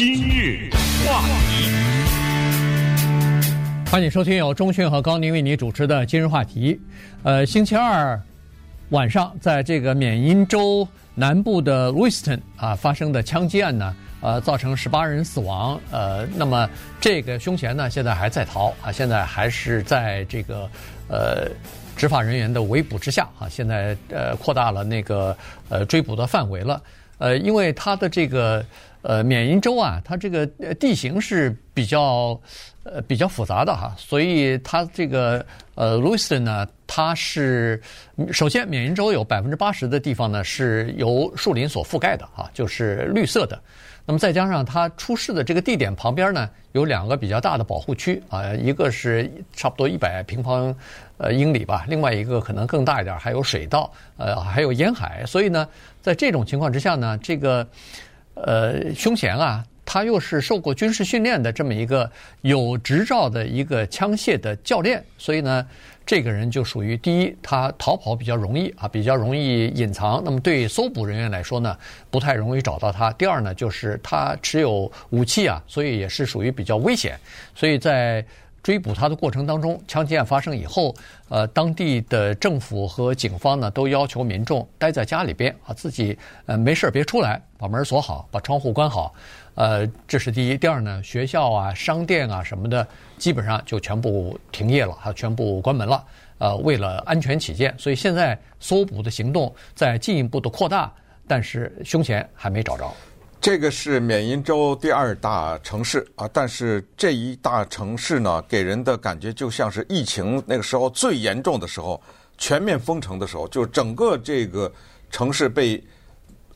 今日话题，欢迎收听由钟迅和高宁为你主持的今日话题。呃，星期二晚上，在这个缅因州南部的 Lewiston 啊发生的枪击案呢，呃，造成十八人死亡。呃，那么这个凶嫌呢，现在还在逃啊，现在还是在这个呃。执法人员的围捕之下，啊，现在呃扩大了那个呃追捕的范围了，呃，因为他的这个呃缅因州啊，它这个地形是比较呃比较复杂的哈，所以它这个呃 Lewiston 呢，它是首先缅因州有百分之八十的地方呢是由树林所覆盖的哈，就是绿色的。那么再加上它出事的这个地点旁边呢，有两个比较大的保护区啊，一个是差不多一百平方呃英里吧，另外一个可能更大一点，还有水道，呃，还有沿海。所以呢，在这种情况之下呢，这个呃凶嫌啊，他又是受过军事训练的这么一个有执照的一个枪械的教练，所以呢。这个人就属于第一，他逃跑比较容易啊，比较容易隐藏。那么对搜捕人员来说呢，不太容易找到他。第二呢，就是他持有武器啊，所以也是属于比较危险。所以在追捕他的过程当中，枪击案发生以后，呃，当地的政府和警方呢都要求民众待在家里边啊，自己呃没事别出来，把门锁好，把窗户关好。呃，这是第一。第二呢，学校啊、商店啊什么的，基本上就全部停业了，还全部关门了。呃，为了安全起见，所以现在搜捕的行动在进一步的扩大，但是凶嫌还没找着。这个是缅因州第二大城市啊，但是这一大城市呢，给人的感觉就像是疫情那个时候最严重的时候，全面封城的时候，就整个这个城市被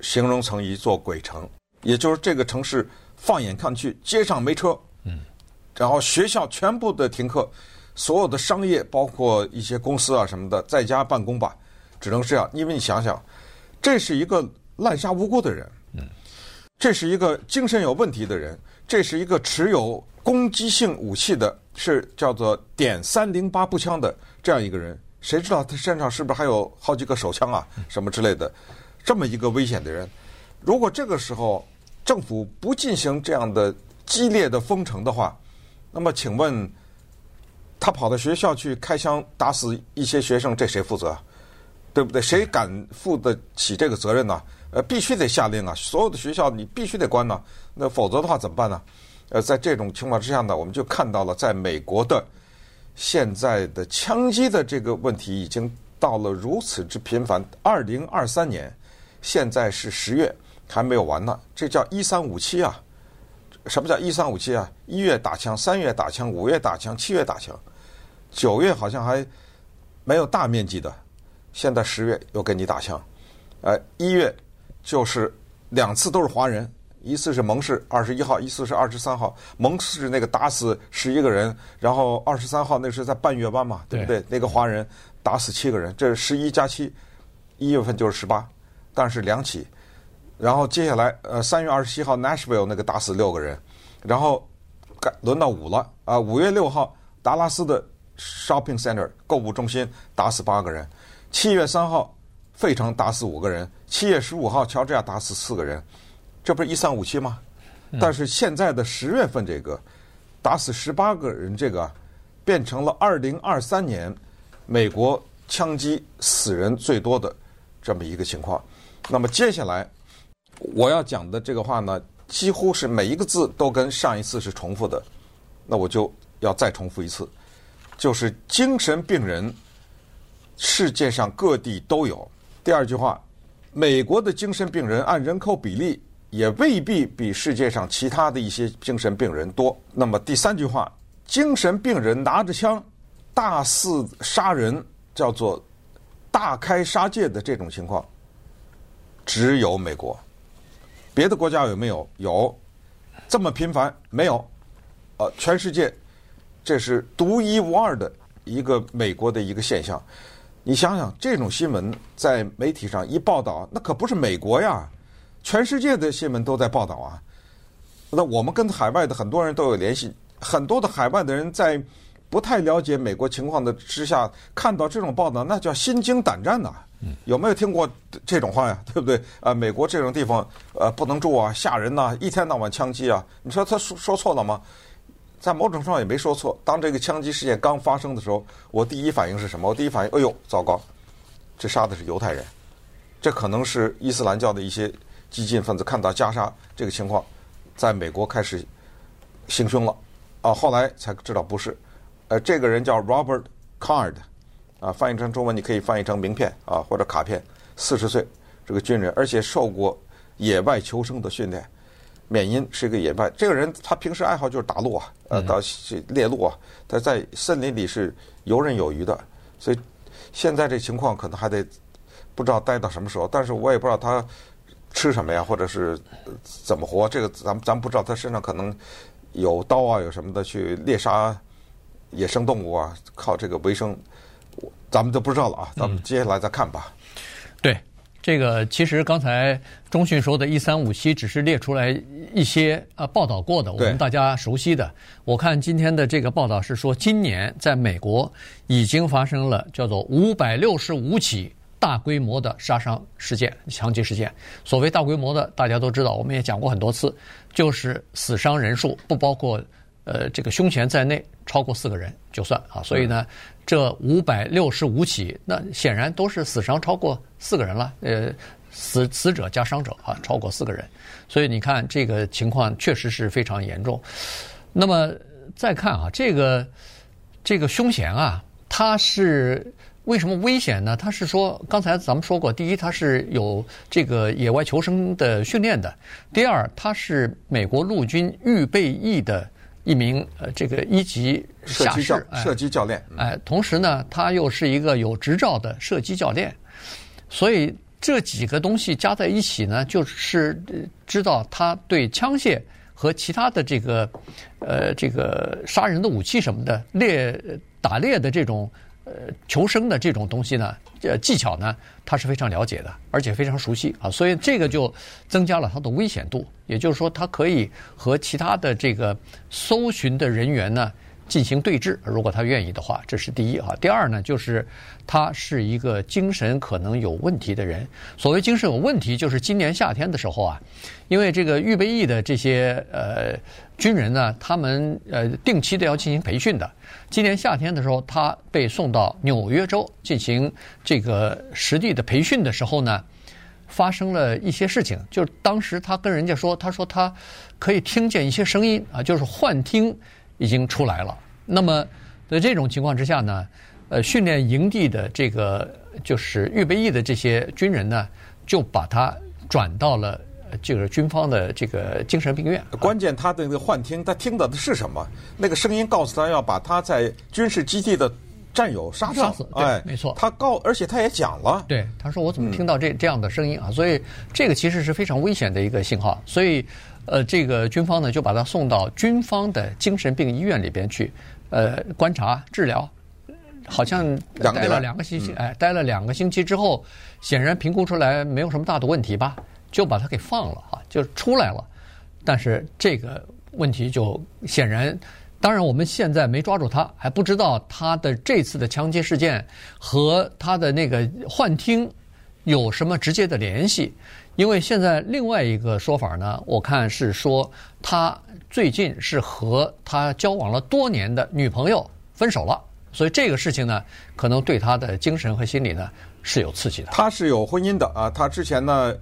形容成一座鬼城。也就是这个城市，放眼看去，街上没车，嗯，然后学校全部的停课，所有的商业，包括一些公司啊什么的，在家办公吧，只能这样。因为你想想，这是一个滥杀无辜的人，这是一个精神有问题的人，这是一个持有攻击性武器的，是叫做点三零八步枪的这样一个人，谁知道他身上是不是还有好几个手枪啊，什么之类的，这么一个危险的人，如果这个时候。政府不进行这样的激烈的封城的话，那么请问，他跑到学校去开枪打死一些学生，这谁负责？对不对？谁敢负得起这个责任呢？呃，必须得下令啊！所有的学校你必须得关呢，那否则的话怎么办呢？呃，在这种情况之下呢，我们就看到了，在美国的现在的枪击的这个问题已经到了如此之频繁。二零二三年，现在是十月。还没有完呢，这叫一三五七啊！什么叫一三五七啊？一月打枪，三月打枪，五月打枪，七月打枪，九月好像还没有大面积的，现在十月又给你打枪，呃，一月就是两次都是华人，一次是蒙氏二十一号，一次是二十三号。蒙氏那个打死十一个人，然后二十三号那是在半月湾嘛，对不对？对那个华人打死七个人，这是十一加七，一月份就是十八，但是两起。然后接下来，呃，三月二十七号，Nashville 那个打死六个人，然后该轮到五了啊，呃，五月六号，达拉斯的 Shopping Center 购物中心打死八个人，七月三号，费城打死五个人，七月十五号，乔治亚打死四个人，这不是一三五七吗？但是现在的十月份这个打死十八个人，这个变成了二零二三年美国枪击死人最多的这么一个情况。那么接下来。我要讲的这个话呢，几乎是每一个字都跟上一次是重复的，那我就要再重复一次，就是精神病人，世界上各地都有。第二句话，美国的精神病人按人口比例也未必比世界上其他的一些精神病人多。那么第三句话，精神病人拿着枪大肆杀人，叫做大开杀戒的这种情况，只有美国。别的国家有没有？有，这么频繁没有？呃，全世界这是独一无二的一个美国的一个现象。你想想，这种新闻在媒体上一报道，那可不是美国呀，全世界的新闻都在报道啊。那我们跟海外的很多人都有联系，很多的海外的人在不太了解美国情况的之下，看到这种报道，那叫心惊胆战呐。有没有听过这种话呀？对不对？啊，美国这种地方呃不能住啊，吓人呐、啊，一天到晚枪击啊。你说他说说错了吗？在某种程度上也没说错。当这个枪击事件刚发生的时候，我第一反应是什么？我第一反应，哎呦，糟糕，这杀的是犹太人，这可能是伊斯兰教的一些激进分子看到加沙这个情况，在美国开始行凶了。啊，后来才知道不是，呃，这个人叫 Robert Card，啊，翻译成中文你可以翻译成名片啊或者卡片。四十岁，这个军人，而且受过野外求生的训练，缅因是一个野外。这个人他平时爱好就是打鹿啊，呃，打猎鹿啊，他在森林里是游刃有余的。所以现在这情况可能还得不知道待到什么时候，但是我也不知道他吃什么呀，或者是怎么活。这个咱们咱不知道他身上可能。有刀啊，有什么的去猎杀野生动物啊，靠这个为生，咱们就不知道了啊。咱们接下来再看吧。嗯、对，这个其实刚才中讯说的“一三五七”只是列出来一些啊报道过的，我们大家熟悉的。我看今天的这个报道是说，今年在美国已经发生了叫做五百六十五起大规模的杀伤事件、枪击事件。所谓大规模的，大家都知道，我们也讲过很多次。就是死伤人数不包括呃这个凶嫌在内，超过四个人就算啊。所以呢，这五百六十五起，那显然都是死伤超过四个人了。呃，死死者加伤者啊，超过四个人。所以你看这个情况确实是非常严重。那么再看啊，这个这个凶嫌啊，他是。为什么危险呢？他是说，刚才咱们说过，第一，他是有这个野外求生的训练的；第二，他是美国陆军预备役的一名呃这个一级下士，射击教练。哎，同时呢，他又是一个有执照的射击教练，所以这几个东西加在一起呢，就是知道他对枪械和其他的这个呃这个杀人的武器什么的猎打猎的这种。呃，求生的这种东西呢，呃，技巧呢，他是非常了解的，而且非常熟悉啊，所以这个就增加了他的危险度。也就是说，他可以和其他的这个搜寻的人员呢进行对峙，如果他愿意的话，这是第一啊。第二呢，就是他是一个精神可能有问题的人。所谓精神有问题，就是今年夏天的时候啊，因为这个预备役的这些呃军人呢，他们呃定期的要进行培训的。今年夏天的时候，他被送到纽约州进行这个实地的培训的时候呢，发生了一些事情。就是当时他跟人家说，他说他可以听见一些声音啊，就是幻听已经出来了。那么在这种情况之下呢，呃，训练营地的这个就是预备役的这些军人呢，就把他转到了。这个军方的这个精神病院。关键他的那个幻听，他听到的是什么？那个声音告诉他要把他在军事基地的战友杀死。杀死，哎，没错。他告，而且他也讲了。对，他说我怎么听到这这样的声音啊？所以这个其实是非常危险的一个信号。所以，呃，这个军方呢就把他送到军方的精神病医院里边去，呃，观察治疗。好像待了两个星期，哎，待了两个星期之后，显然评估出来没有什么大的问题吧。就把他给放了哈，就出来了，但是这个问题就显然，当然我们现在没抓住他，还不知道他的这次的枪击事件和他的那个幻听有什么直接的联系，因为现在另外一个说法呢，我看是说他最近是和他交往了多年的女朋友分手了，所以这个事情呢，可能对他的精神和心理呢是有刺激的。他是有婚姻的啊，他之前呢。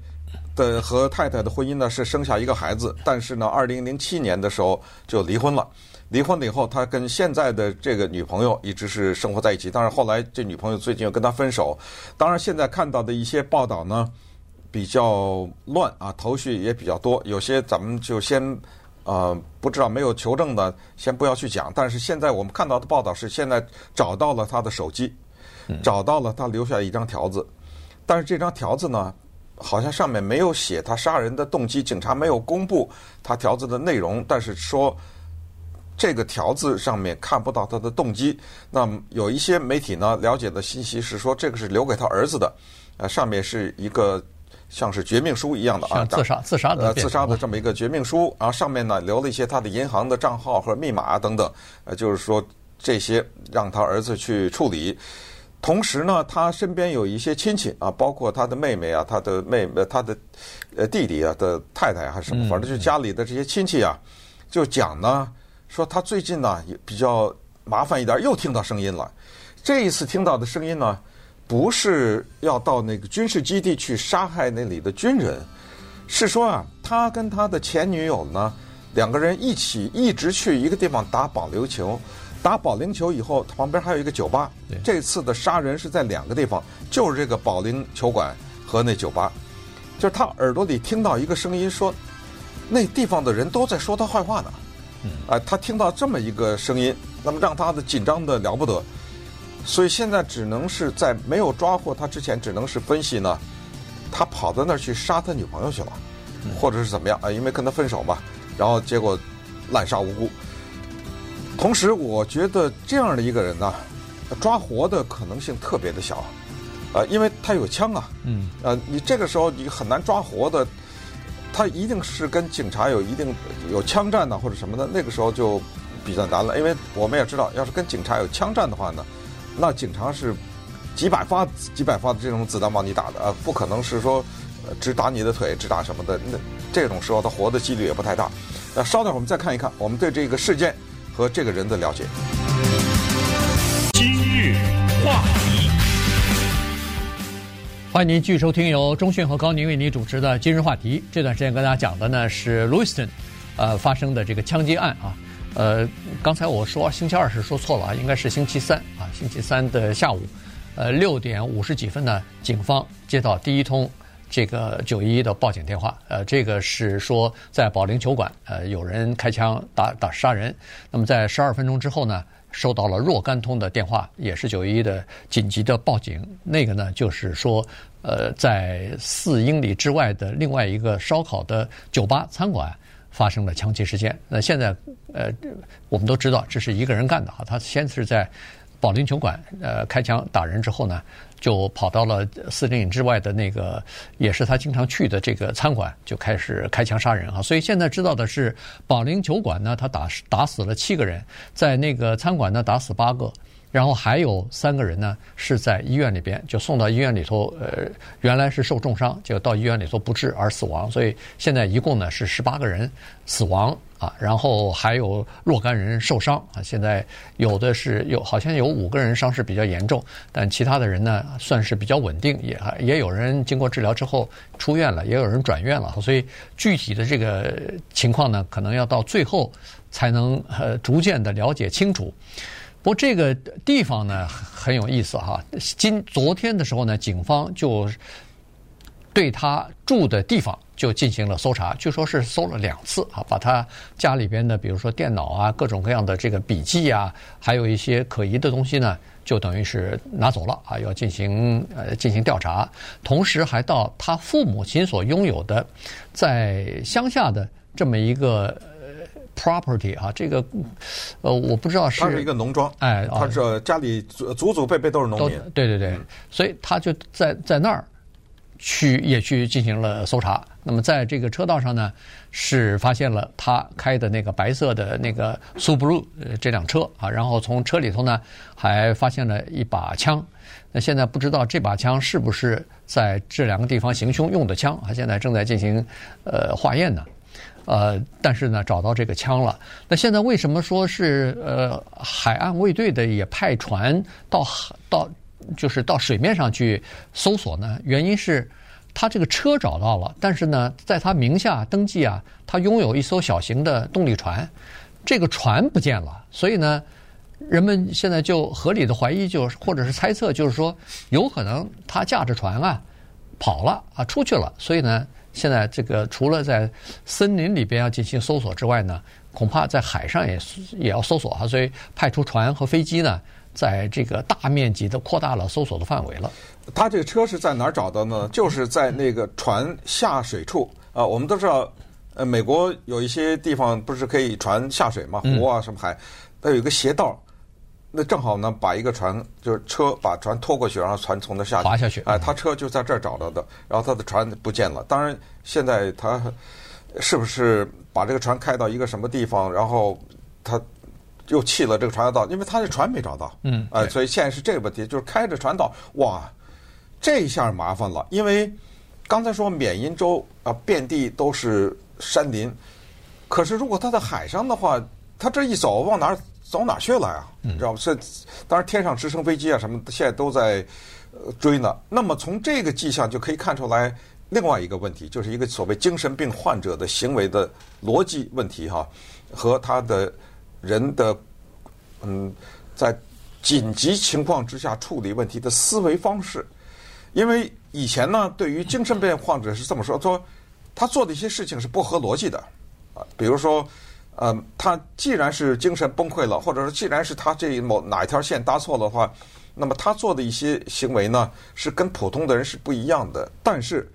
的和太太的婚姻呢是生下一个孩子，但是呢，二零零七年的时候就离婚了。离婚了以后，他跟现在的这个女朋友一直是生活在一起。但是后来这女朋友最近又跟他分手。当然，现在看到的一些报道呢比较乱啊，头绪也比较多。有些咱们就先呃不知道没有求证的，先不要去讲。但是现在我们看到的报道是，现在找到了他的手机，找到了他留下一张条子，但是这张条子呢，好像上面没有写他杀人的动机，警察没有公布他条子的内容，但是说这个条子上面看不到他的动机。那有一些媒体呢了解的信息是说，这个是留给他儿子的，呃，上面是一个像是绝命书一样的啊，自杀自杀的呃自杀的这么一个绝命书，然后上面呢留了一些他的银行的账号和密码等等，呃，就是说这些让他儿子去处理。同时呢，他身边有一些亲戚啊，包括他的妹妹啊，他的妹妹，他的呃弟弟啊的太太还是什么，反正就家里的这些亲戚啊，就讲呢，说他最近呢也比较麻烦一点，又听到声音了。这一次听到的声音呢，不是要到那个军事基地去杀害那里的军人，是说啊，他跟他的前女友呢，两个人一起一直去一个地方打保龄球，打保龄球以后，旁边还有一个酒吧。这次的杀人是在两个地方，就是这个保龄球馆和那酒吧。就是他耳朵里听到一个声音说，那地方的人都在说他坏话呢。啊，他听到这么一个声音，那么让他的紧张的了不得。所以现在只能是在没有抓获他之前，只能是分析呢，他跑到那儿去杀他女朋友去了，或者是怎么样啊？因为跟他分手嘛，然后结果滥杀无辜。同时，我觉得这样的一个人呢，抓活的可能性特别的小，啊，因为他有枪啊，嗯，呃，你这个时候你很难抓活的，他一定是跟警察有一定有枪战呢，或者什么的，那个时候就比较难了，因为我们也知道，要是跟警察有枪战的话呢。那警察是几百发、几百发的这种子弹往你打的啊，不可能是说只打你的腿、只打什么的。那这种时候他活的几率也不太大。那稍等会儿我们再看一看我们对这个事件和这个人的了解。今日话题，欢迎您继续收听由中讯和高宁为您主持的《今日话题》。这段时间跟大家讲的呢是 Lewiston 呃发生的这个枪击案啊。呃，刚才我说星期二是说错了啊，应该是星期三啊。星期三的下午，呃，六点五十几分呢，警方接到第一通这个九一一的报警电话。呃，这个是说在保龄球馆，呃，有人开枪打打杀人。那么在十二分钟之后呢，收到了若干通的电话，也是九一一的紧急的报警。那个呢，就是说，呃，在四英里之外的另外一个烧烤的酒吧餐馆。发生了枪击事件。那现在，呃，我们都知道这是一个人干的哈。他先是在保龄球馆呃开枪打人之后呢，就跑到了四英里之外的那个也是他经常去的这个餐馆，就开始开枪杀人哈。所以现在知道的是，保龄球馆呢，他打打死了七个人，在那个餐馆呢打死八个。然后还有三个人呢，是在医院里边就送到医院里头，呃，原来是受重伤，结果到医院里头不治而死亡。所以现在一共呢是十八个人死亡啊，然后还有若干人受伤啊。现在有的是有，好像有五个人伤势比较严重，但其他的人呢算是比较稳定，也也有人经过治疗之后出院了，也有人转院了。所以具体的这个情况呢，可能要到最后才能呃逐渐的了解清楚。不这个地方呢很有意思哈，今昨天的时候呢，警方就对他住的地方就进行了搜查，据说是搜了两次啊，把他家里边的比如说电脑啊、各种各样的这个笔记啊，还有一些可疑的东西呢，就等于是拿走了啊，要进行呃进行调查，同时还到他父母亲所拥有的在乡下的这么一个。Property 啊，这个，呃，我不知道是。他是一个农庄，哎，他是家里祖祖祖辈辈都是农民。对对对，嗯、所以他就在在那儿去也去进行了搜查。那么在这个车道上呢，是发现了他开的那个白色的那个 Subaru 呃这辆车啊，然后从车里头呢还发现了一把枪。那现在不知道这把枪是不是在这两个地方行凶用的枪啊？现在正在进行呃化验呢。呃，但是呢，找到这个枪了。那现在为什么说是呃海岸卫队的也派船到海到就是到水面上去搜索呢？原因是他这个车找到了，但是呢，在他名下登记啊，他拥有一艘小型的动力船，这个船不见了。所以呢，人们现在就合理的怀疑，就是或者是猜测，就是说有可能他驾着船啊跑了啊出去了。所以呢。现在这个除了在森林里边要进行搜索之外呢，恐怕在海上也也要搜索哈，所以派出船和飞机呢，在这个大面积的扩大了搜索的范围了。他这个车是在哪儿找的呢？就是在那个船下水处啊。我们都知道，呃，美国有一些地方不是可以船下水吗？湖啊，什么海，它有一个斜道。那正好呢，把一个船就是车把船拖过去，然后船从那下去滑下去。哎，他车就在这儿找到的，然后他的船不见了。当然，现在他是不是把这个船开到一个什么地方，然后他又弃了这个传教道，因为他的船没找到。嗯，哎，所以现在是这个问题，就是开着船到，哇，这一下麻烦了，因为刚才说缅因州啊，遍地都是山林，可是如果他在海上的话，他这一走往哪儿走哪儿去了呀？你知道吗？这，当然天上直升飞机啊什么，现在都在追呢。那么从这个迹象就可以看出来，另外一个问题就是一个所谓精神病患者的行为的逻辑问题哈，和他的人的嗯，在紧急情况之下处理问题的思维方式。因为以前呢，对于精神病患者是这么说：说他做的一些事情是不合逻辑的啊，比如说。呃，他既然是精神崩溃了，或者说既然是他这某哪一条线搭错的话，那么他做的一些行为呢，是跟普通的人是不一样的。但是，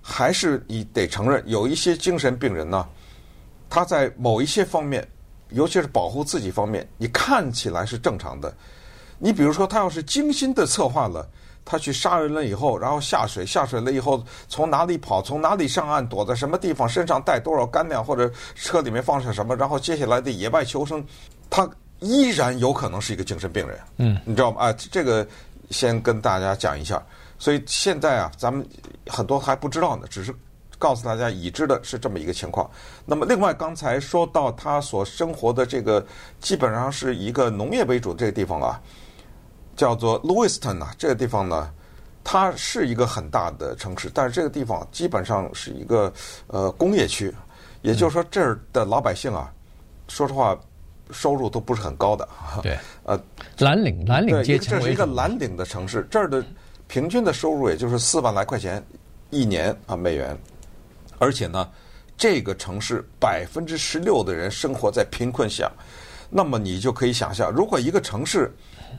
还是你得承认，有一些精神病人呢，他在某一些方面，尤其是保护自己方面，你看起来是正常的。你比如说，他要是精心的策划了。他去杀人了以后，然后下水，下水了以后从哪里跑，从哪里上岸，躲在什么地方，身上带多少干粮，或者车里面放上什么，然后接下来的野外求生，他依然有可能是一个精神病人。嗯，你知道吗？啊，这个先跟大家讲一下。所以现在啊，咱们很多还不知道呢，只是告诉大家已知的是这么一个情况。那么另外刚才说到他所生活的这个基本上是一个农业为主的这个地方啊。叫做 Lewiston 啊，这个地方呢，它是一个很大的城市，但是这个地方基本上是一个呃工业区，也就是说这儿的老百姓啊，说实话收入都不是很高的。对，呃，蓝领蓝领阶层，这是一个蓝领的城市，这儿的平均的收入也就是四万来块钱一年啊美元，而且呢，这个城市百分之十六的人生活在贫困下，那么你就可以想象，如果一个城市。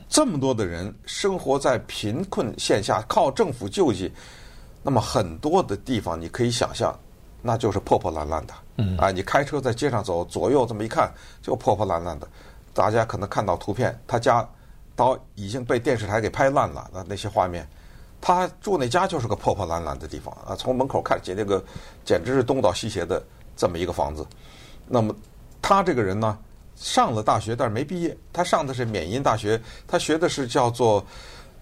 这么多的人生活在贫困线下，靠政府救济，那么很多的地方你可以想象，那就是破破烂烂的。嗯，啊，你开车在街上走，左右这么一看，就破破烂烂的。大家可能看到图片，他家都已经被电视台给拍烂了，那那些画面，他住那家就是个破破烂烂的地方啊。从门口看起，那个简直是东倒西斜的这么一个房子。那么他这个人呢？上了大学，但是没毕业。他上的是缅因大学，他学的是叫做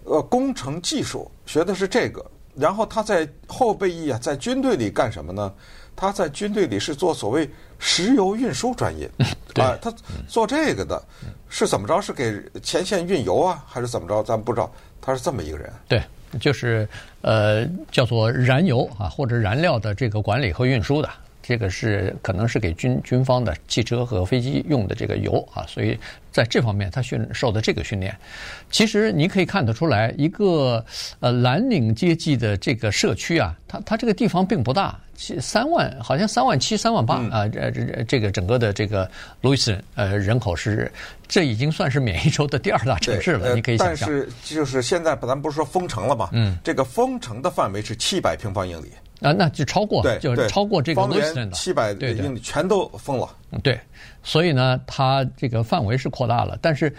呃工程技术，学的是这个。然后他在后备役啊，在军队里干什么呢？他在军队里是做所谓石油运输专业啊，他做这个的，是怎么着？是给前线运油啊，还是怎么着？咱们不知道。他是这么一个人。对，就是呃叫做燃油啊或者燃料的这个管理和运输的。这个是可能是给军军方的汽车和飞机用的这个油啊，所以在这方面他训受的这个训练，其实你可以看得出来，一个呃蓝领阶级的这个社区啊，它它这个地方并不大，七三万好像三万七三万八啊，这这这个整个的这个路易斯呃人口是这已经算是缅因州的第二大城市了，你可以想象。但是就是现在咱不是说封城了吗？嗯，这个封城的范围是七百平方英里。啊，那就超过，对就是超过这个 Lewiston 的七百英里全都封了。对，所以呢，它这个范围是扩大了，但是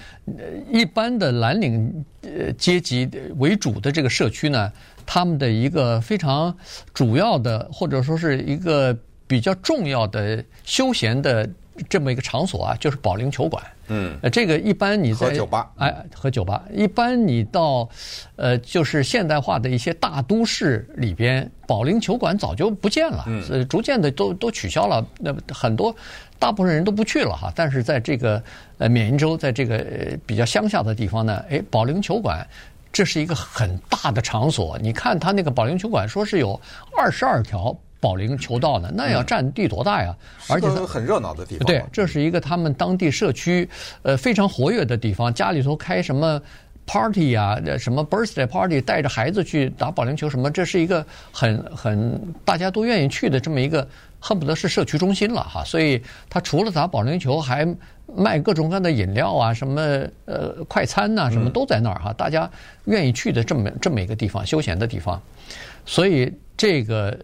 一般的蓝领呃阶级为主的这个社区呢，他们的一个非常主要的或者说是一个比较重要的休闲的这么一个场所啊，就是保龄球馆。嗯，这个一般你在和酒吧，哎，和酒吧，一般你到，呃，就是现代化的一些大都市里边，保龄球馆早就不见了，呃，逐渐的都都取消了，那很多大部分人都不去了哈。但是在这个呃缅因州，在这个比较乡下的地方呢，哎，保龄球馆这是一个很大的场所。你看他那个保龄球馆，说是有二十二条。保龄球道呢？那要占地多大呀？嗯、而且很热闹的地方。对，这是一个他们当地社区呃非常活跃的地方。家里头开什么 party 呀、啊，什么 birthday party，带着孩子去打保龄球什么，这是一个很很大家都愿意去的这么一个，恨不得是社区中心了哈。所以他除了打保龄球，还卖各种各样的饮料啊，什么呃快餐呐、啊，什么都在那儿哈。大家愿意去的这么这么一个地方，休闲的地方。所以这个。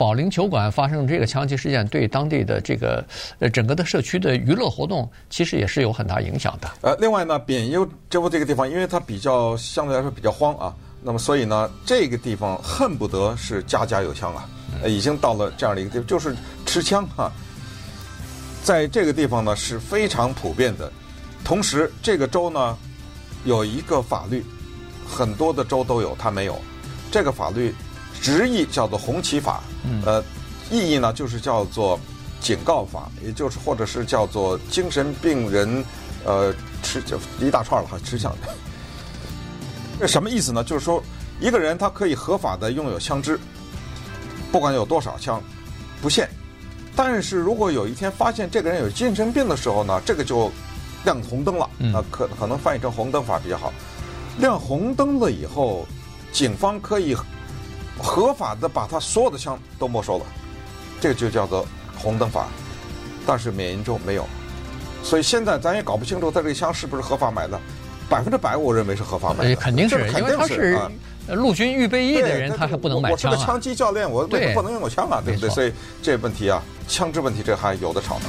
保龄球馆发生这个枪击事件，对当地的这个呃整个的社区的娱乐活动，其实也是有很大影响的。呃，另外呢，缅因州这个地方，因为它比较相对来说比较荒啊，那么所以呢，这个地方恨不得是家家有枪啊，已经到了这样的一个地方，就是持枪哈、啊，在这个地方呢是非常普遍的。同时，这个州呢有一个法律，很多的州都有，它没有。这个法律直译叫做红旗法，呃，意义呢就是叫做警告法，也就是或者是叫做精神病人，呃，吃就一大串了哈，吃相。这 什么意思呢？就是说，一个人他可以合法的拥有枪支，不管有多少枪，不限。但是如果有一天发现这个人有精神病的时候呢，这个就亮红灯了。那，可可能翻译成红灯法比较好。亮红灯了以后。警方可以合法的把他所有的枪都没收了，这个就叫做红灯法。但是缅因州没有，所以现在咱也搞不清楚他这个枪是不是合法买的。百分之百，我认为是合法买的。肯定是，肯定是因为他是陆军预备役的人，他还不能买枪啊。我是个枪击教练，我为什么不能用我枪啊？对不对？所以这问题啊，枪支问题这还有的吵呢。